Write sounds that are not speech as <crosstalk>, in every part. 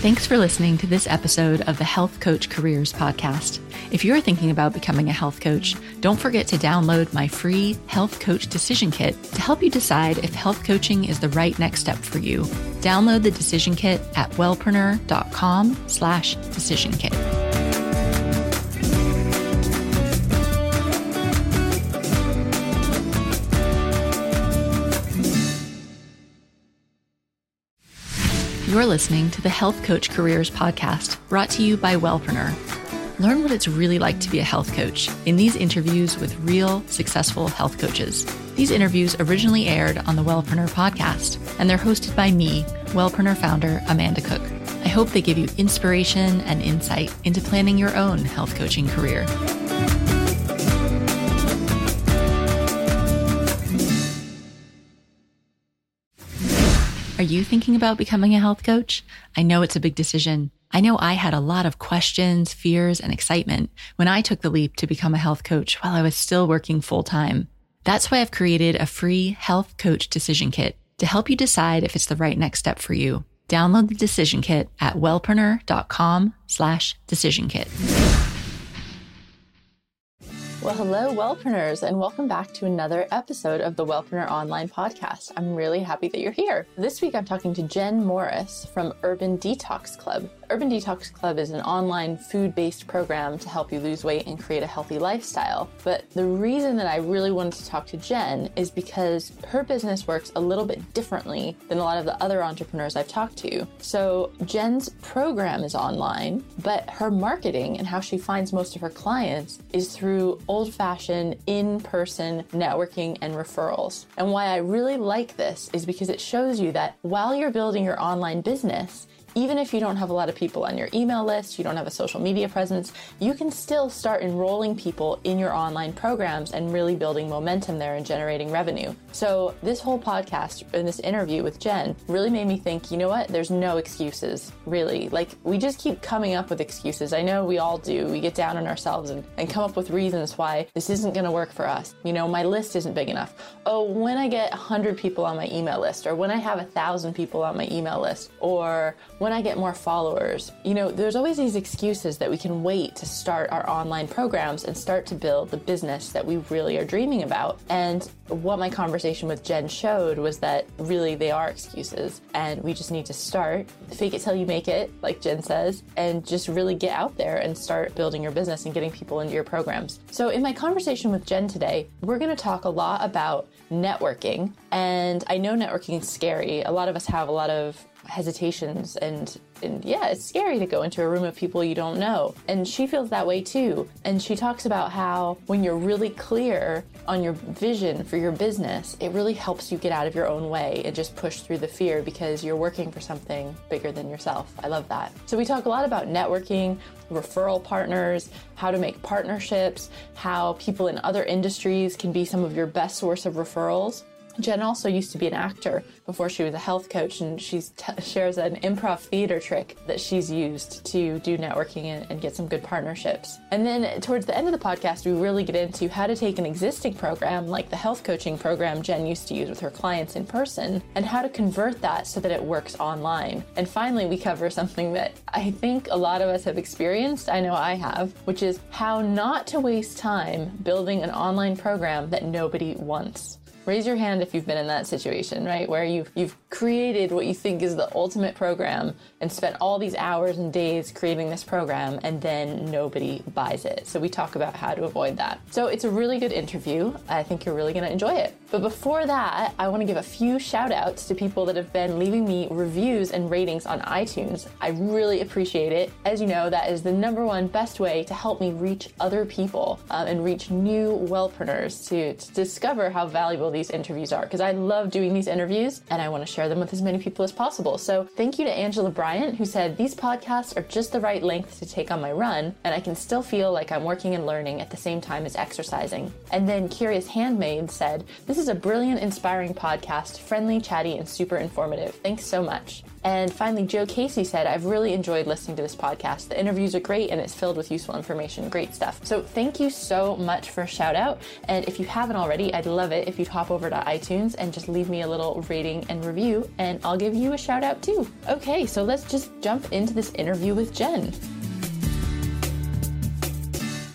Thanks for listening to this episode of the Health Coach Careers Podcast. If you're thinking about becoming a health coach, don't forget to download my free Health Coach Decision Kit to help you decide if health coaching is the right next step for you. Download the decision kit at wellpreneur.com slash decision kit. You're listening to the Health Coach Careers Podcast, brought to you by Wellpreneur. Learn what it's really like to be a health coach in these interviews with real, successful health coaches. These interviews originally aired on the Wellpreneur podcast, and they're hosted by me, Wellpreneur founder Amanda Cook. I hope they give you inspiration and insight into planning your own health coaching career. Are you thinking about becoming a health coach? I know it's a big decision. I know I had a lot of questions, fears, and excitement when I took the leap to become a health coach while I was still working full time. That's why I've created a free health coach decision kit to help you decide if it's the right next step for you. Download the decision kit at wellpreneur.com slash decision kit. Well, hello, Wellpreneurs, and welcome back to another episode of the Wellpreneur Online Podcast. I'm really happy that you're here. This week, I'm talking to Jen Morris from Urban Detox Club. Urban Detox Club is an online food based program to help you lose weight and create a healthy lifestyle. But the reason that I really wanted to talk to Jen is because her business works a little bit differently than a lot of the other entrepreneurs I've talked to. So, Jen's program is online, but her marketing and how she finds most of her clients is through old fashioned in person networking and referrals. And why I really like this is because it shows you that while you're building your online business, even if you don't have a lot of people on your email list, you don't have a social media presence, you can still start enrolling people in your online programs and really building momentum there and generating revenue. So, this whole podcast and this interview with Jen really made me think, you know what? There's no excuses, really. Like, we just keep coming up with excuses. I know we all do. We get down on ourselves and, and come up with reasons why this isn't going to work for us. You know, my list isn't big enough. Oh, when I get 100 people on my email list, or when I have a 1,000 people on my email list, or when I get more followers. You know, there's always these excuses that we can wait to start our online programs and start to build the business that we really are dreaming about. And what my conversation with Jen showed was that really they are excuses and we just need to start, fake it till you make it, like Jen says, and just really get out there and start building your business and getting people into your programs. So, in my conversation with Jen today, we're going to talk a lot about networking. And I know networking is scary. A lot of us have a lot of hesitations and and yeah, it's scary to go into a room of people you don't know. And she feels that way too. And she talks about how when you're really clear on your vision for your business, it really helps you get out of your own way and just push through the fear because you're working for something bigger than yourself. I love that. So we talk a lot about networking, referral partners, how to make partnerships, how people in other industries can be some of your best source of referrals. Jen also used to be an actor before she was a health coach, and she t- shares an improv theater trick that she's used to do networking and, and, get some good partnerships. And then towards the end of the podcast, we really get into how to take an existing program like the health coaching program Jen used to use with her clients in person and how to convert that so that it works online. And finally, we cover something that I think a lot of us have experienced, I know I have, which is how not to waste time building an online program that nobody wants. Raise your hand if you've been in that situation, right? Where you've you've created what you think is the ultimate program and spent all these hours and days creating this program and then nobody buys it. So we talk about how to avoid that. So it's a really good interview. I think you're really going to enjoy it. But before that, I want to give a few shout outs to people that have been leaving me reviews and ratings on iTunes. I really appreciate it. As you know, that is the number one best way to help me reach other people um, and reach new wellpreneurs to, to discover how valuable these interviews are because I love doing these interviews and I want to share them with as many people as possible. So thank you to Angela Bryant who said these podcasts are just the right length to take on my run and I can still feel like I'm working and learning at the same time as exercising. And then Curious Handmaid said, This is a brilliant, inspiring podcast, friendly, chatty, and super informative. Thanks so much. And finally, Joe Casey said, I've really enjoyed listening to this podcast. The interviews are great and it's filled with useful information. Great stuff. So thank you so much for a shout out. And if you haven't already, I'd love it if you'd hop over to iTunes and just leave me a little rating and review, and I'll give you a shout out too. Okay, so let's just jump into this interview with Jen.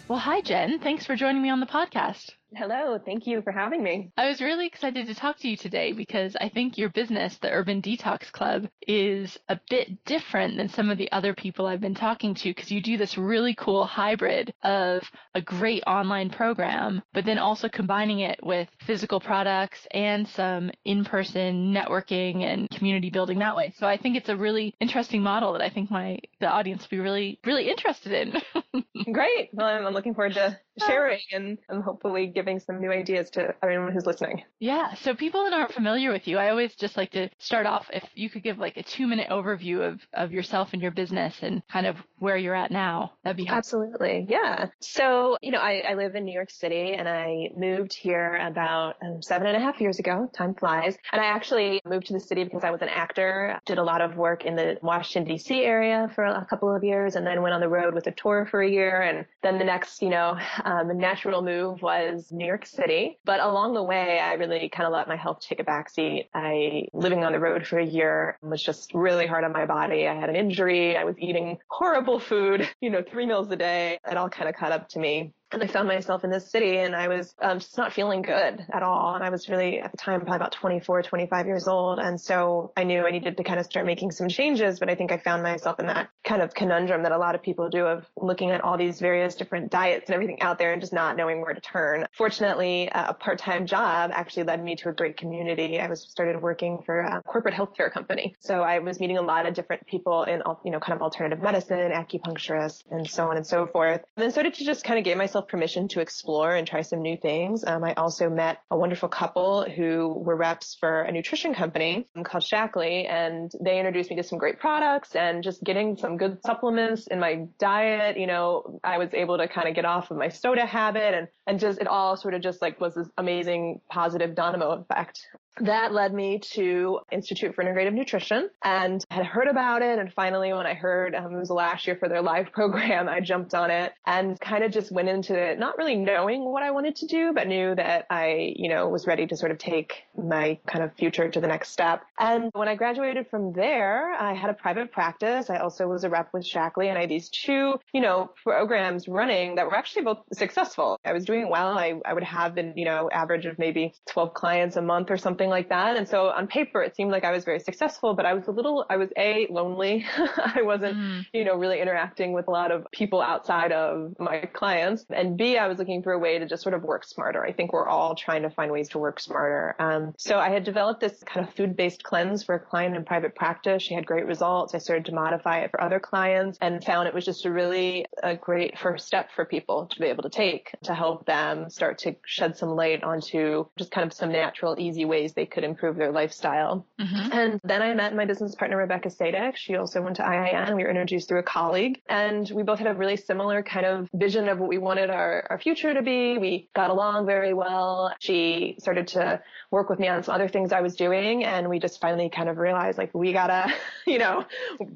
Well, hi, Jen. Thanks for joining me on the podcast. Hello, thank you for having me. I was really excited to talk to you today because I think your business, the Urban Detox Club, is a bit different than some of the other people I've been talking to because you do this really cool hybrid of a great online program, but then also combining it with physical products and some in-person networking and community building that way. So I think it's a really interesting model that I think my the audience will be really really interested in. <laughs> Great. Well, I'm looking forward to sharing and, and hopefully giving some new ideas to everyone who's listening. Yeah. So people that aren't familiar with you, I always just like to start off if you could give like a two minute overview of, of yourself and your business and kind of where you're at now. That'd be helpful. Absolutely. Yeah. So, you know, I, I live in New York City and I moved here about um, seven and a half years ago. Time flies. And I actually moved to the city because I was an actor, did a lot of work in the Washington DC area for a couple of years and then went on the road with a tour for a year. And then the next, you know, um, natural move was New York City. But along the way, I really kind of let my health take a backseat. I, living on the road for a year was just really hard on my body. I had an injury. I was eating horrible food, you know, three meals a day. It all kind of caught up to me. And I found myself in this city and I was um, just not feeling good at all. And I was really, at the time, probably about 24, 25 years old. And so I knew I needed to kind of start making some changes. But I think I found myself in that kind of conundrum that a lot of people do of looking at all these various different diets and everything out there and just not knowing where to turn. Fortunately, a part-time job actually led me to a great community. I was started working for a corporate healthcare company. So I was meeting a lot of different people in, you know, kind of alternative medicine, acupuncturists, and so on and so forth. And then started to just kind of give myself permission to explore and try some new things. Um, I also met a wonderful couple who were reps for a nutrition company called Shaklee, and they introduced me to some great products and just getting some good supplements in my diet. You know, I was able to kind of get off of my soda habit and, and just it all sort of just like was this amazing positive dynamo effect that led me to Institute for Integrative Nutrition and had heard about it. And finally, when I heard um, it was the last year for their live <laughs> program, I jumped on it and kind of just went into it, not really knowing what I wanted to do, but knew that I, you know, was ready to sort of take my kind of future to the next step. And when I graduated from there, I had a private practice. I also was a rep with Shaklee and I had these two, you know, programs running that were actually both successful. I was doing well. I, I would have an, you know, average of maybe 12 clients a month or something something like that. And so on paper, it seemed like I was very successful, but I was a little, I was A, lonely. <laughs> I wasn't, mm. you know, really interacting with a lot of people outside of my clients. And B, I was looking for a way to just sort of work smarter. I think we're all trying to find ways to work smarter. Um, so I had developed this kind of food-based cleanse for a client in private practice. She had great results. I started to modify it for other clients and found it was just a really a great first step for people to be able to take to help them start to shed some light onto just kind of some natural, easy ways they could improve their lifestyle. Mm-hmm. And then I met my business partner, Rebecca Sadek. She also went to IIN. We were introduced through a colleague and we both had a really similar kind of vision of what we wanted our, our future to be. We got along very well. She started to work with me on some other things I was doing. And we just finally kind of realized like we gotta, <laughs> you know,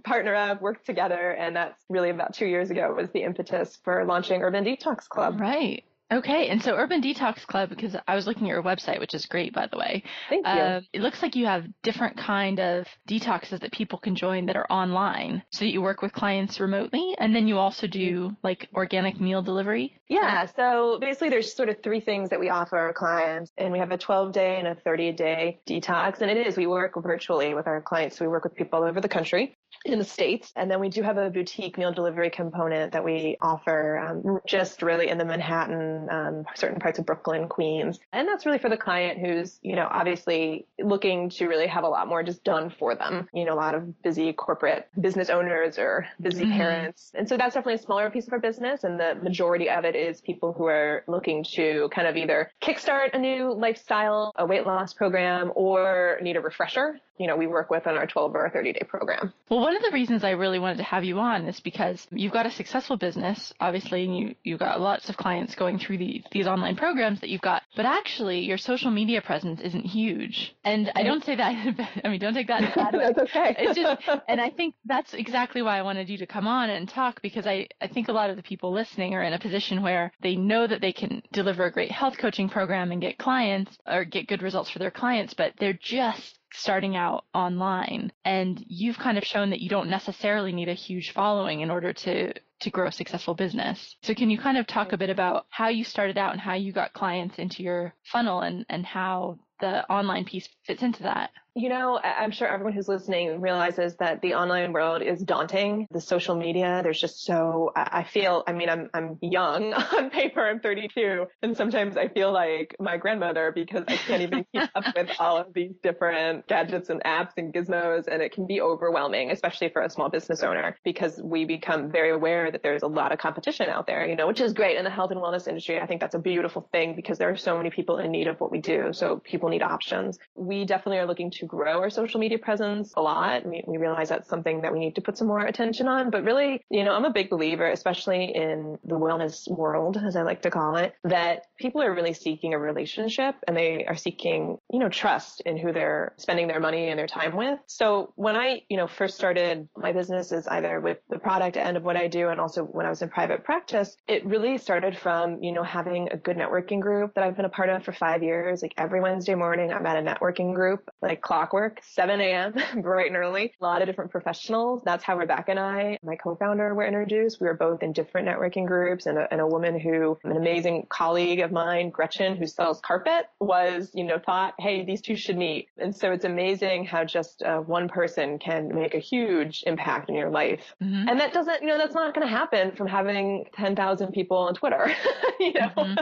partner up, work together. And that's really about two years ago was the impetus for launching Urban Detox Club. Right. Okay, and so Urban Detox Club, because I was looking at your website, which is great, by the way. Thank you. Uh, it looks like you have different kind of detoxes that people can join that are online. So you work with clients remotely, and then you also do like organic meal delivery. Yeah. So basically, there's sort of three things that we offer our clients, and we have a 12 day and a 30 day detox. And it is we work virtually with our clients. So we work with people all over the country in the States. And then we do have a boutique meal delivery component that we offer um, just really in the Manhattan, um, certain parts of Brooklyn, Queens. And that's really for the client who's, you know, obviously looking to really have a lot more just done for them. You know, a lot of busy corporate business owners or busy mm-hmm. parents. And so that's definitely a smaller piece of our business. And the majority of it is people who are looking to kind of either kickstart a new lifestyle, a weight loss program, or need a refresher you know, we work with on our 12 or 30 day program. Well, one of the reasons I really wanted to have you on is because you've got a successful business, obviously, and you, you've got lots of clients going through the, these online programs that you've got, but actually your social media presence isn't huge. And I don't say that, <laughs> I mean, don't take that bad <laughs> way. That's okay. It's just, <laughs> and I think that's exactly why I wanted you to come on and talk because I, I think a lot of the people listening are in a position where they know that they can deliver a great health coaching program and get clients or get good results for their clients, but they're just starting out online. And you've kind of shown that you don't necessarily need a huge following in order to to grow a successful business. So can you kind of talk a bit about how you started out and how you got clients into your funnel and, and how the online piece fits into that? You know, I'm sure everyone who's listening realizes that the online world is daunting. The social media, there's just so, I feel, I mean, I'm, I'm young <laughs> on paper. I'm 32. And sometimes I feel like my grandmother because I can't even keep up <laughs> with all of these different gadgets and apps and gizmos. And it can be overwhelming, especially for a small business owner because we become very aware that there's a lot of competition out there, you know, which is great in the health and wellness industry. I think that's a beautiful thing because there are so many people in need of what we do. So people need options. We definitely are looking to grow our social media presence a lot. We, we realize that's something that we need to put some more attention on. But really, you know, I'm a big believer, especially in the wellness world, as I like to call it, that people are really seeking a relationship and they are seeking, you know, trust in who they're spending their money and their time with. So when I, you know, first started my business is either with the product end of what I do and also when I was in private practice, it really started from, you know, having a good networking group that I've been a part of for five years. Like every Wednesday morning, I'm at a networking group, like clockwork, 7 a.m., <laughs> bright and early. A lot of different professionals. That's how Rebecca and I, my co-founder, were introduced. We were both in different networking groups and a, and a woman who, an amazing colleague of mine, Gretchen, who sells carpet, was, you know, thought, hey, these two should meet. And so it's amazing how just uh, one person can make a huge impact in your life. Mm-hmm. And that doesn't, you know, that's not going to happen from having 10,000 people on Twitter, <laughs> you know? Mm-hmm.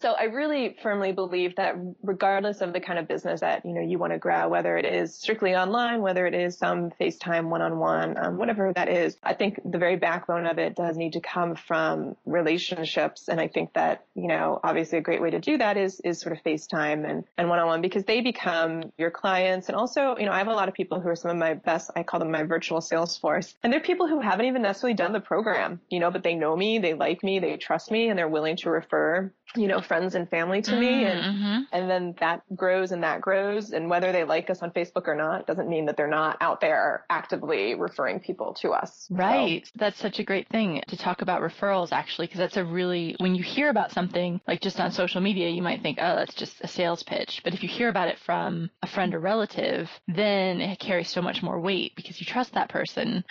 So I really firmly believe that regardless of the kind of business that, you know, you want to grow, whether it is strictly online, whether it is some FaceTime one-on-one, um, whatever that is, I think the very backbone of it does need to come from relationships. And I think that, you know, obviously a great way to do that is, is sort of FaceTime and, and one-on-one because they become your clients. And also, you know, I have a lot of people who are some of my best, I call them my virtual sales force. And they're people who haven't even necessarily done the program, you know, but they know me, they like me, they trust me, and they're willing to refer you know, friends and family to me. And, mm-hmm. and then that grows and that grows. And whether they like us on Facebook or not doesn't mean that they're not out there actively referring people to us. Right. So. That's such a great thing to talk about referrals actually, because that's a really, when you hear about something like just on social media, you might think, oh, that's just a sales pitch. But if you hear about it from a friend or relative, then it carries so much more weight because you trust that person.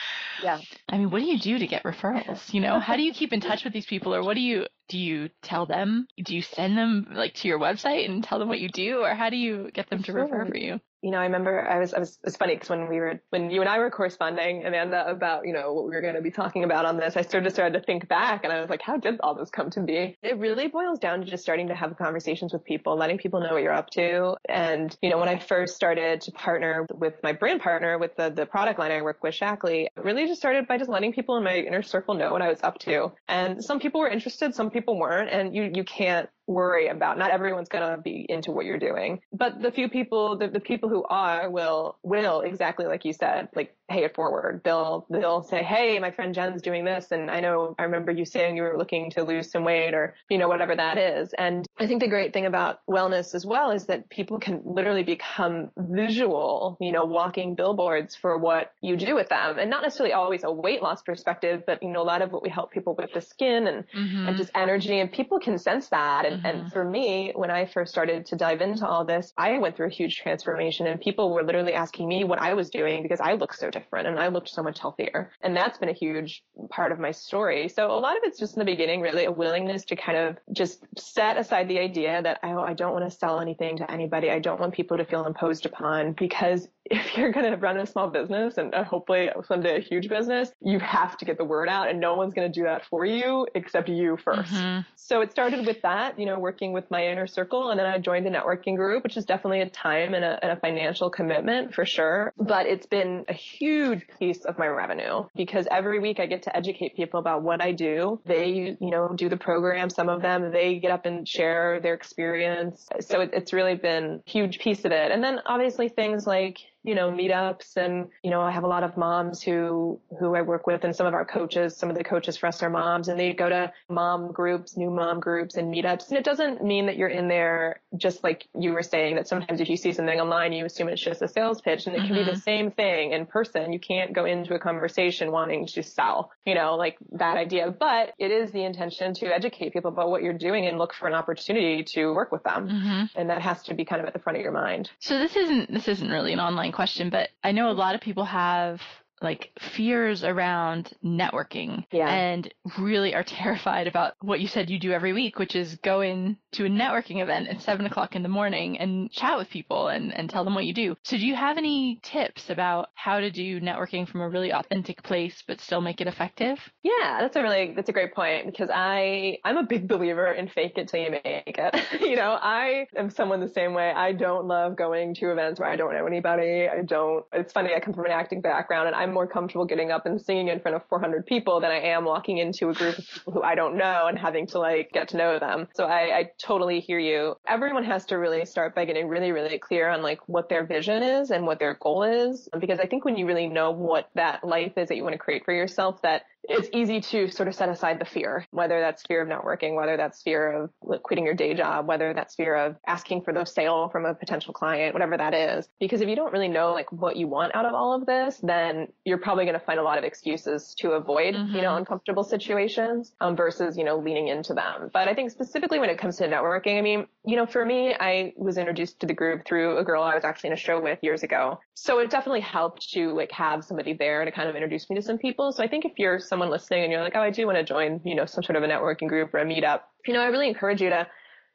Yeah. I mean, what do you do to get referrals? You know, how do you keep in <laughs> touch with these people or what do you, do you tell them? Do you send them like to your website and tell them what you do, or how do you get them to sure. refer for you? You know, I remember I was, I was, it's funny because when we were, when you and I were corresponding, Amanda, about, you know, what we were going to be talking about on this, I sort of started to think back and I was like, how did all this come to be? It really boils down to just starting to have conversations with people, letting people know what you're up to. And, you know, when I first started to partner with my brand partner with the, the product line I work with, Shaklee, really just started by just letting people in my inner circle know what I was up to. And some people were interested, some people weren't. And you, you can't worry about. Not everyone's going to be into what you're doing, but the few people, the, the people who are will, will exactly like you said, like pay it forward. They'll, they'll say, Hey, my friend Jen's doing this. And I know, I remember you saying you were looking to lose some weight or, you know, whatever that is. And I think the great thing about wellness as well is that people can literally become visual, you know, walking billboards for what you do with them and not necessarily always a weight loss perspective, but, you know, a lot of what we help people with the skin and, mm-hmm. and just energy and people can sense that. And, mm-hmm. and for me, when I first started to dive into all this, I went through a huge transformation and people were literally asking me what I was doing because I looked so different and I looked so much healthier. And that's been a huge part of my story. So a lot of it's just in the beginning, really a willingness to kind of just set aside the idea that, oh, I don't want to sell anything to anybody. I don't want people to feel imposed upon because if you're going to run a small business and uh, hopefully someday a huge business, you have to get the word out and no one's going to do that for you except you 1st mm-hmm. So it started with that, you know, working with my inner circle and then I joined a networking group, which is definitely a time and a, and a financial commitment for sure. But it's been a huge piece of my revenue because every week I get to educate people about what I do. They, you know, do the program. Some of them, they get up and share their experience. So it, it's really been a huge piece of it. And then obviously things like, you know, meetups and, you know, I have a lot of moms who, who I work with and some of our coaches, some of the coaches for us are moms and they go to mom groups, new mom groups and meetups. And it doesn't mean that you're in there just like you were saying that sometimes if you see something online, you assume it's just a sales pitch and it can mm-hmm. be the mm-hmm. same thing in person. You can't go into a conversation wanting to sell, you know, like that idea, but it is the intention to educate people about what you're doing and look for an opportunity to work with them. Mm-hmm. And that has to be kind of at the front of your mind. So this isn't, this isn't really an online question, but I know a lot of people have like fears around networking yeah. and really are <laughs> terrified about what you said you do every week, which is go in to a networking event at seven o'clock in the morning and chat with people and, and tell them what you do. So do you have any tips about how to do networking from a really authentic place but still make it effective? Yeah, that's a really that's a great point because I I'm a big believer in fake it till you make it. <laughs> you know, I am someone the same way. I don't love going to events where I don't know anybody. I don't it's funny, I come from an acting background and I'm I'm more comfortable getting up and singing in front of 400 people than I am walking into a group of people who I don't know and having to like get to know them. So I, I totally hear you. Everyone has to really start by getting really, really clear on like what their vision is and what their goal is. Because I think when you really know what that life is that you want to create for yourself, that it's easy to sort of set aside the fear, whether that's fear of networking, whether that's fear of quitting your day job, whether that's fear of asking for the sale from a potential client, whatever that is. Because if you don't really know like what you want out of all of this, then you're probably going to find a lot of excuses to avoid, mm-hmm. you know, mm-hmm. uncomfortable situations um, versus, you know, leaning into them. But I think specifically when it comes to networking, I mean, you know, for me, I was introduced to the group through a girl I was actually in a show with years ago. So it definitely helped to like have somebody there to kind of introduce me to some people. So I think if you're someone listening and you're like, oh, I do want to join, you know, some sort of a networking group or a meetup, you know, I really encourage you to,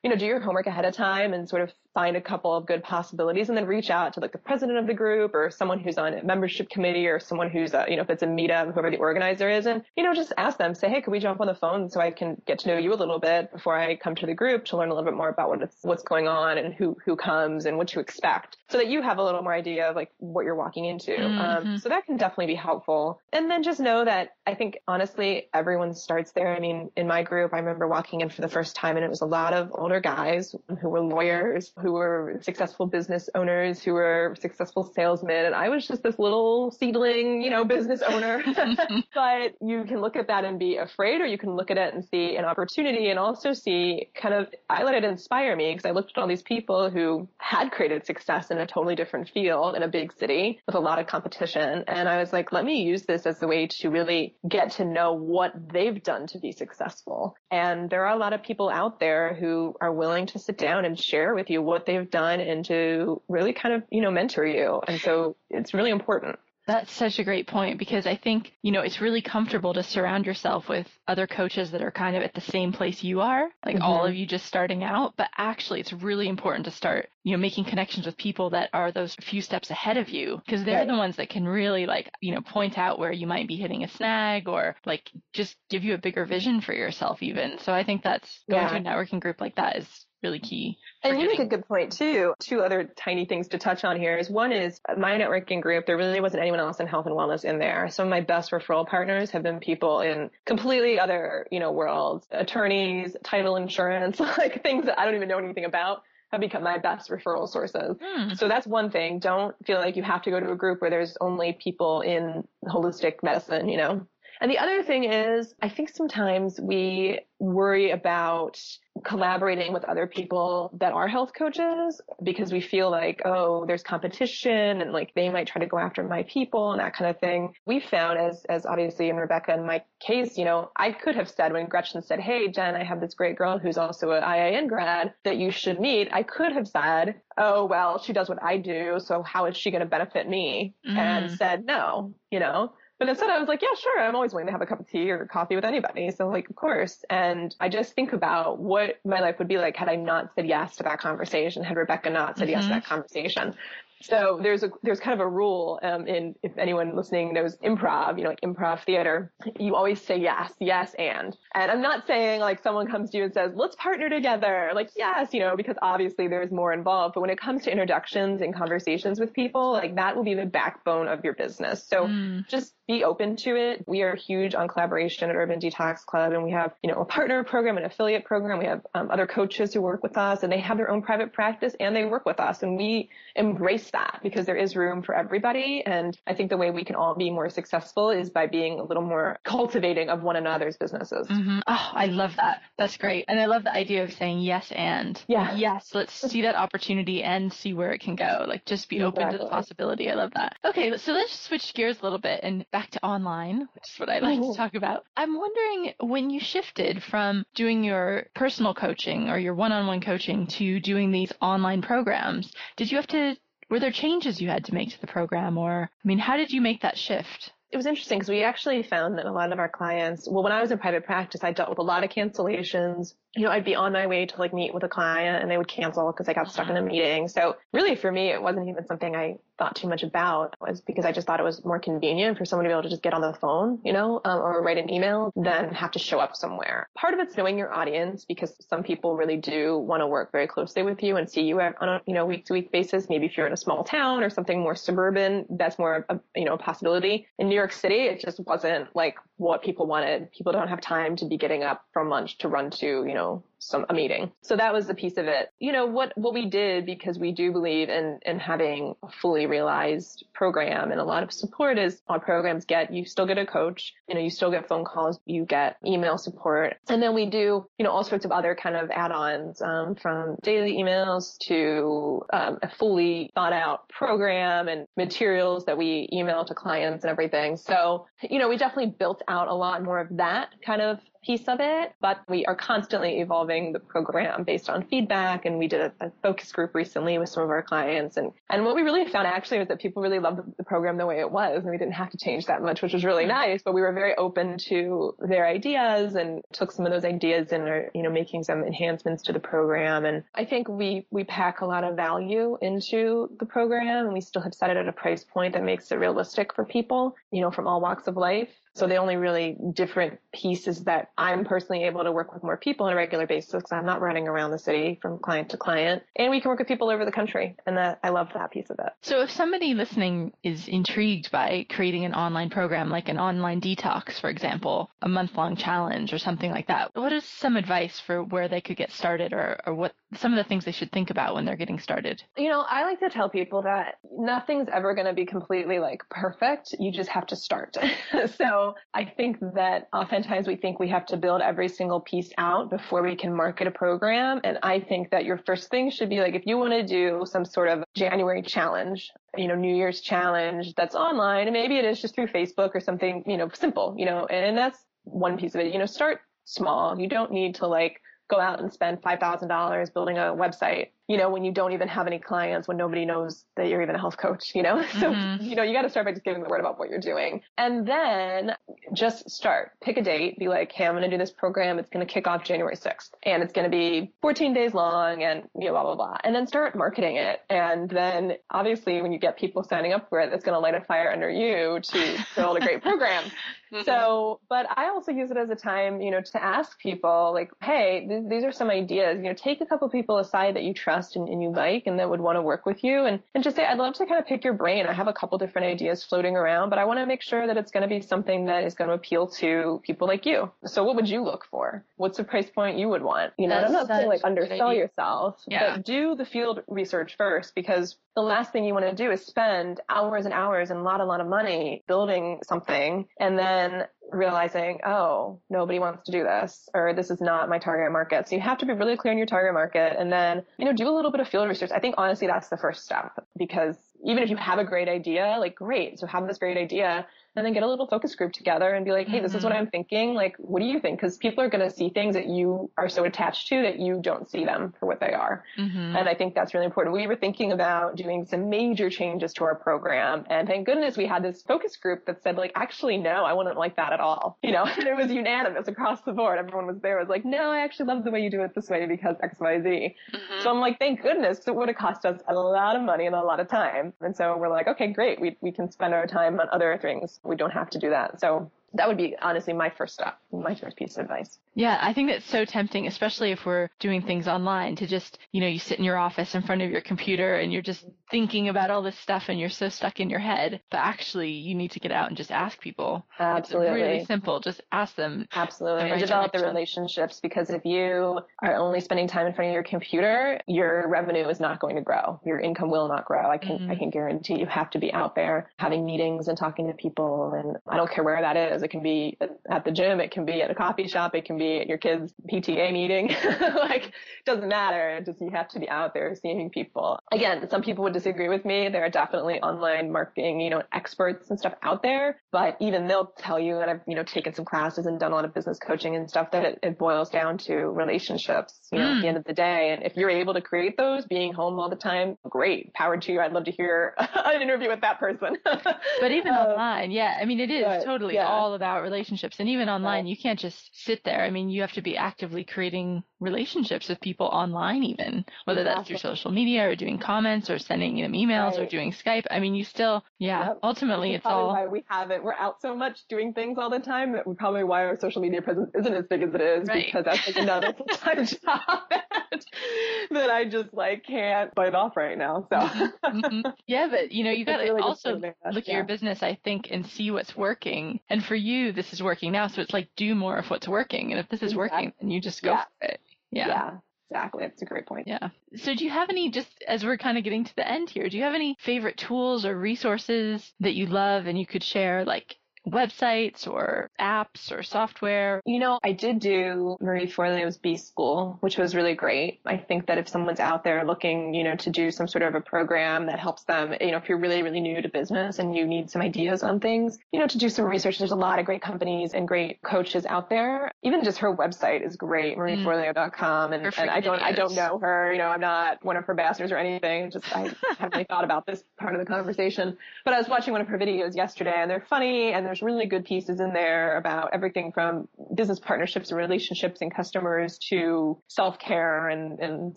you know, do your homework ahead of time and sort of find a couple of good possibilities and then reach out to like the president of the group or someone who's on a membership committee or someone who's a, you know, if it's a meetup, whoever the organizer is and, you know, just ask them, say, Hey, could we jump on the phone so I can get to know you a little bit before I come to the group to learn a little bit more about what it's, what's going on and who, who comes and what to expect so that you have a little more idea of like what you're walking into. Um, mm-hmm. Um, so that can definitely be helpful. And then just know that I think honestly, everyone starts there. I mean, in my group, I remember walking in for the first time and it was a lot of older guys who were lawyers, who were successful business owners, who were successful salesmen. And I was just this little seedling, you know, business owner. <laughs> <laughs> but you can look at that and be afraid or you can look at it and see an opportunity and also see kind of, I let it inspire me because I looked at all these people who had created success in a totally different field in a big city with a lot of competition. And I was like, let me use this as a way to really get to know what they've done to be successful. And there are a lot of people out there who are willing to sit down and share with you what they've done and to really kind of, you know, mentor you. And so it's really important. That's such a great point because I think, you know, it's really comfortable to surround yourself with other coaches that are kind of at the same place you are, like mm-hmm. all of you just starting out. But actually, it's really important to start, you know, making connections with people that are those few steps ahead of you because they're right. the ones that can really, like, you know, point out where you might be hitting a snag or like just give you a bigger vision for yourself, even. So I think that's going yeah. to a networking group like that is really key. And you make a good point too. Two other tiny things to touch on here is one is my networking group, there really wasn't anyone else in health and wellness in there. Some of my best referral partners have been people in completely other, you know, worlds, attorneys, title insurance, <laughs> like things that I don't even know anything about have become my best referral sources. Hmm. So that's one thing. Don't feel like you have to go to a group where there's only people in holistic medicine, you know. And the other thing is, I think sometimes we worry about collaborating with other people that are health coaches because we feel like, oh, there's competition and like they might try to go after my people and that kind of thing. We found as, as obviously in Rebecca and my case, you know, I could have said when Gretchen said, Hey, Jen, I have this great girl who's also an IIN grad that you should meet. I could have said, Oh, well, she does what I do. So how is she going to benefit me? Mm. And said, no, you know, but instead I was like, yeah, sure. I'm always willing to have a cup of tea or coffee with anybody. So like, of course. And I just think about what my life would be like had I not said yes to that conversation, had Rebecca not said mm-hmm. yes to mm-hmm. that conversation. So there's a there's kind of a rule um, in if anyone listening knows improv, you know, like improv theater, you always say yes, yes, and. And I'm not saying like someone comes to you and says, let's partner together, like yes, you know, because obviously there's more involved. But when it comes to introductions and conversations with people, like that will be the backbone of your business. So mm. just be open to it. We are huge on collaboration at Urban Detox Club, and we have you know a partner program, an affiliate program. We have um, other coaches who work with us, and they have their own private practice and they work with us, and we embrace embrace that because there is room for everybody. And I think the way we can all be more successful is by being a little more cultivating of one another's businesses. Mm-hmm. Oh, I love that. That's great. And I love the idea of saying yes and. Yeah. Yes, let's see that opportunity and see where it can go. Like just be open to the possibility. I love that. Okay, so let's switch gears a little bit and back to online, which is what I like to <laughs> talk about. I'm wondering when you shifted from doing your personal coaching or your one-on-one coaching to doing these online programs, did you have to were there changes you had to make to the program or I mean, how did you make that shift? it was interesting because we actually found that a lot of our clients, well, when I was in private practice, I dealt with a lot of cancellations. You know, I'd be on my way to like meet with a client and they would cancel because I got stuck in a uh-huh. meeting. So really for me, it wasn't even something I thought too much about was because I just thought it was more convenient for someone to be able to just get on the phone, you know, um, or write an email than have to show up somewhere. Part of it's knowing your audience because some people really do want to work very closely with you and see you on a, you know, week to week basis. Maybe if you're in a small town or something more suburban, that's more, a, you know, a possibility. In New York City, it just wasn't like what people wanted. People don't have time to be getting up from lunch to run to, you know, some a meeting. So that was the piece of it. You know, what what we did because we do believe in in having a fully realized program and a lot of support is our programs get you still get a coach, you know, you still get phone calls, you get email support. And then we do, you know, all sorts of other kind of add-ons um, from daily emails to um, a fully thought out program and materials that we email to clients and everything. So, you know, we definitely built out a lot more of that kind of piece of it, but we are constantly evolving the program based on feedback. And we did a, a, focus group recently with some of our clients. And, and what we really found actually was that people really loved the, the program the way it was. And we didn't have to change that much, which was really mm-hmm. nice, but we were very open to their ideas and took some of those ideas and are, you know, making some enhancements to the program. And I think we, we pack a lot of value into the program and we still have set it at a price point that makes it realistic for people, you know, from all walks of life. So the only really different piece is that I'm personally able to work with more people on a regular basis because I'm not running around the city from client to client. And we can work with people over the country. And that I love that piece of it. So if somebody listening is intrigued by creating an online program like an online detox, for example, a month long challenge or something like that, what is some advice for where they could get started or, or what some of the things they should think about when they're getting started? You know, I like to tell people that nothing's ever going to be completely like perfect. You just have to start. <laughs> so I think that oftentimes we think we have to build every single piece out before we can market a program. And I think that your first thing should be like, if you want to do some sort of January challenge, you know, New Year's challenge that's online, and maybe it is just through Facebook or something, you know, simple, you know, and that's one piece of it. You know, start small. You don't need to like go out and spend $5,000 building a website you know, when you don't even have any clients, when nobody knows that you're even a health coach, you know? <laughs> So, mm-hmm. you know, you got to start by just giving the word about what you're doing. And then just start. Pick a date. Be like, hey, I'm going to do this program. It's going to kick off January 6th and it's going to be 14 days long and, you know, blah, blah, blah. And then start marketing it. And then obviously when you get people signing up for it, it's going to light a fire under you to build a great <laughs> program. Mm-hmm. So, but I also use it as a time, you know, to ask people like, hey, th- these are some ideas, you know, take a couple people aside that you trust trust and, and you like and that would want to work with you and, and just say, I'd love to kind of pick your brain. I have a couple different ideas floating around, but I want to make sure that it's going to be something that is going to appeal to people like you. So what would you look for? What's the price point you would want? You know, I'm not saying like undersell yourself, yeah. but do the field research first because the last thing you want to do is spend hours and hours and a lot, a lot of money building something and then realizing, oh, nobody wants to do this or this is not my target market. So you have to be really clear on your target market and then, you know, do a little bit of field research. I think honestly that's the first step because even if you have a great idea, like great. So have this great idea and then get a little focus group together and be like, hey, this is what mm-hmm. I'm thinking. Like, what do you think? Because people are going to see things that you are so attached to that you don't see them for what they are. Mm-hmm. And I think that's really important. We were thinking about doing some major changes to our program. And thank goodness we had this focus group that said, like, actually, no, I wouldn't like that at all. You know, <laughs> and it was unanimous across the board. Everyone was there, was like, no, I actually love the way you do it this way because X, Y, Z. Mm-hmm. So I'm like, thank goodness it would have cost us a lot of money and a lot of time. And so we're like, okay, great. We, we can spend our time on other things we don't have to do that. So that would be honestly my first stop, my first piece of advice. Yeah, I think that's so tempting, especially if we're doing things online to just, you know, you sit in your office in front of your computer and you're just thinking about all this stuff and you're so stuck in your head. But actually, you need to get out and just ask people. Absolutely. It's really simple. Just ask them. Absolutely. And develop the relationships because if you are only spending time in front of your computer, your revenue is not going to grow. Your income will not grow. I can, mm-hmm. I can guarantee you have to be out there having meetings and talking to people. And I don't care where that is. It can be at the gym. It can be at a coffee shop. It can be at your kid's PTA meeting. <laughs> like, doesn't matter. Just you have to be out there seeing people. Again, some people would disagree with me. There are definitely online marketing, you know, experts and stuff out there, but even they'll tell you that I've, you know, taken some classes and done a lot of business coaching and stuff that it, it boils down to relationships, you know, mm. at the end of the day. And if you're able to create those being home all the time, great. Power to you. I'd love to hear <laughs> an interview with that person. <laughs> but even um, online, yeah, I mean, it is but, totally yeah. all about relationships. And even online, you can't just sit there. I mean, you have to be actively creating relationships with people online, even whether that's through social media or doing comments or sending them emails right. or doing Skype. I mean, you still, yeah, yep. ultimately it's all. Why we have it. we're out so much doing things all the time that probably why our social media presence isn't as big as it is right. because that's like another <laughs> full time job <laughs> that, I just like can't bite off right now. So. mm-hmm. Yeah, but you know, you <laughs> got to really also look at your business, I think, and see what's working. And for you, this is working now. So it's like do more of what's working. And if this is working, then you just go yeah. for it. Yeah. Yeah. Exactly. That's a great point. Yeah. So do you have any, just as we're kind of getting to the end here, do you have any favorite tools or resources that you love and you could share? Like websites or apps or software? You know, I did do Marie Forleo's B School, which was really great. I think that if someone's out there looking, you know, to do some sort of a program that helps them, you know, if you're really, really new to business and you need some ideas on things, you know, to do some research, there's a lot of great companies and great coaches out there. Even just her website is great, mm. marieforleo.com. And, and I don't, I don't know her, you know, I'm not one of her ambassadors or anything. Just, I haven't really thought about this part of the conversation, but I was watching one of her videos yesterday and they're funny and they're there's really good pieces in there about everything from business partnerships and relationships and customers to self-care and, and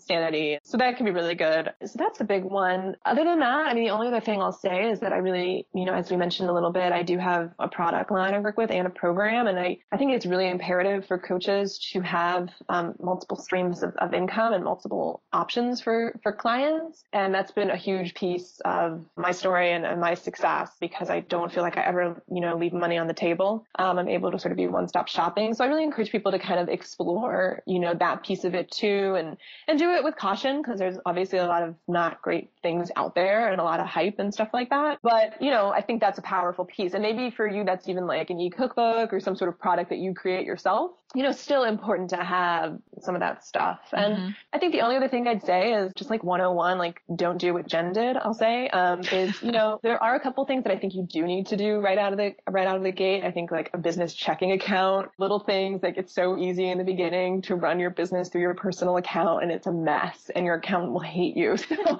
sanity. So that can be really good. So that's a big one. Other than that, I mean, the only other thing I'll say is that I really, you know, as we mentioned a little bit, I do have a product line I work with and a program. And I, I think it's really imperative for coaches to have um, multiple streams of, of income and multiple options for, for clients. And that's been a huge piece of my story and, and my success because I don't feel like I ever, you know, leave leave money on the table. Um, I'm able to sort of be one-stop shopping. So I really encourage people to kind of explore, you know, that piece of it too and, and do it with caution because there's obviously a lot of not great things out there and a lot of hype and stuff like that. But, you know, I think that's a powerful piece. And maybe for you, that's even like an e-cookbook or some sort of product that you create yourself. You know, still important to have some of that stuff. And mm-hmm. I think the only other thing I'd say is just like 101, like don't do what Jen did, I'll say, um, is, you know, <laughs> there are a couple things that I think you do need to do right out of the, right out of the gate. I think like a business checking account, little things like it's so easy in the beginning to run your business through your personal account and it's a mess and your accountant will hate you. <laughs> So,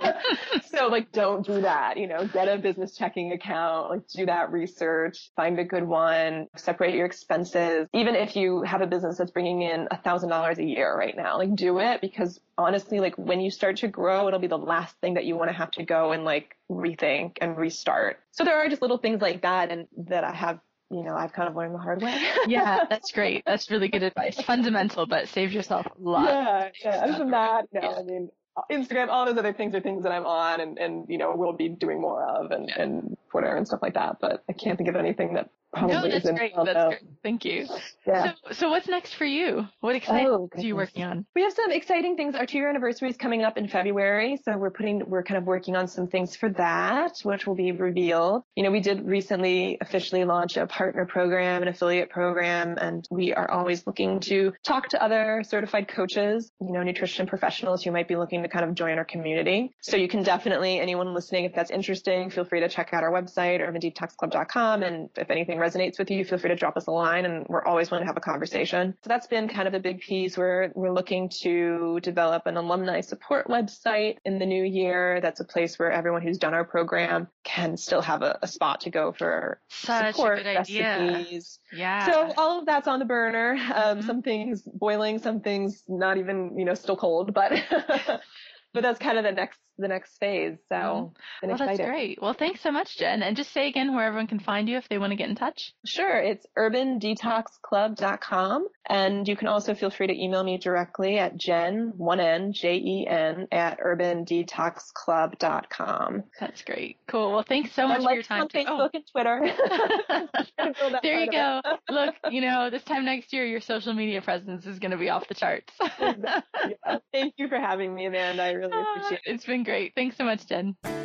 so like don't do that, you know, get a business checking account, like do that research, find a good one, separate your expenses. Even if you have a business that's bringing in a thousand dollars a year right now, like do it because honestly, like when you start to grow, it'll be the last thing that you want to have to go and like rethink and restart. So there are just little things like that and that I have you know, I've kind of learned the hard way. <laughs> yeah, that's <laughs> great. That's really good advice. Fundamental, but saves yourself a lot. Yeah, yeah. Other than that, no, yeah. I mean, Instagram, all those other things are things that I'm on and, and you know, will be doing more of and, and Twitter and stuff like that. But I can't think of anything that Probably no, that's great. That's great. Thank you. Yeah. So, so what's next for you? What exciting oh, are you working on? We have some exciting things. Our two-year anniversary is coming up in February, so we're putting, we're kind of working on some things for that, which will be revealed. You know, we did recently officially launch a partner program, an affiliate program, and we are always looking to talk to other certified coaches, you know, nutrition professionals who might be looking to kind of join our community. So you can definitely, anyone listening, if that's interesting, feel free to check out our website, urbandetoxclub.com, and if anything resonates with you, feel free to drop us a line and we're always willing to have a conversation. So that's been kind of a big piece. We're, we're looking to develop an alumni support website in the new year. That's a place where everyone who's done our program can still have a, a spot to go for Such support recipes. Yeah. So all of that's on the burner. Um, mm-hmm. Some things boiling, some things not even, you know, still cold, but <laughs> but that's kind of the next the next phase. So mm-hmm. well, that's great. Well, thanks so much, Jen. And just say again where everyone can find you if they want to get in touch. Sure, it's urbandetoxclub.com, and you can also feel free to email me directly at Jen one N J E N at urbandetoxclub.com. That's great. Cool. Well, thanks so much for your time. On Facebook oh. and Twitter. <laughs> <laughs> there you go. <laughs> Look, you know, this time next year, your social media presence is going to be off the charts. yeah. Thank you for having me, Amanda. I really appreciate it. It's been great. Thanks so much, Jen.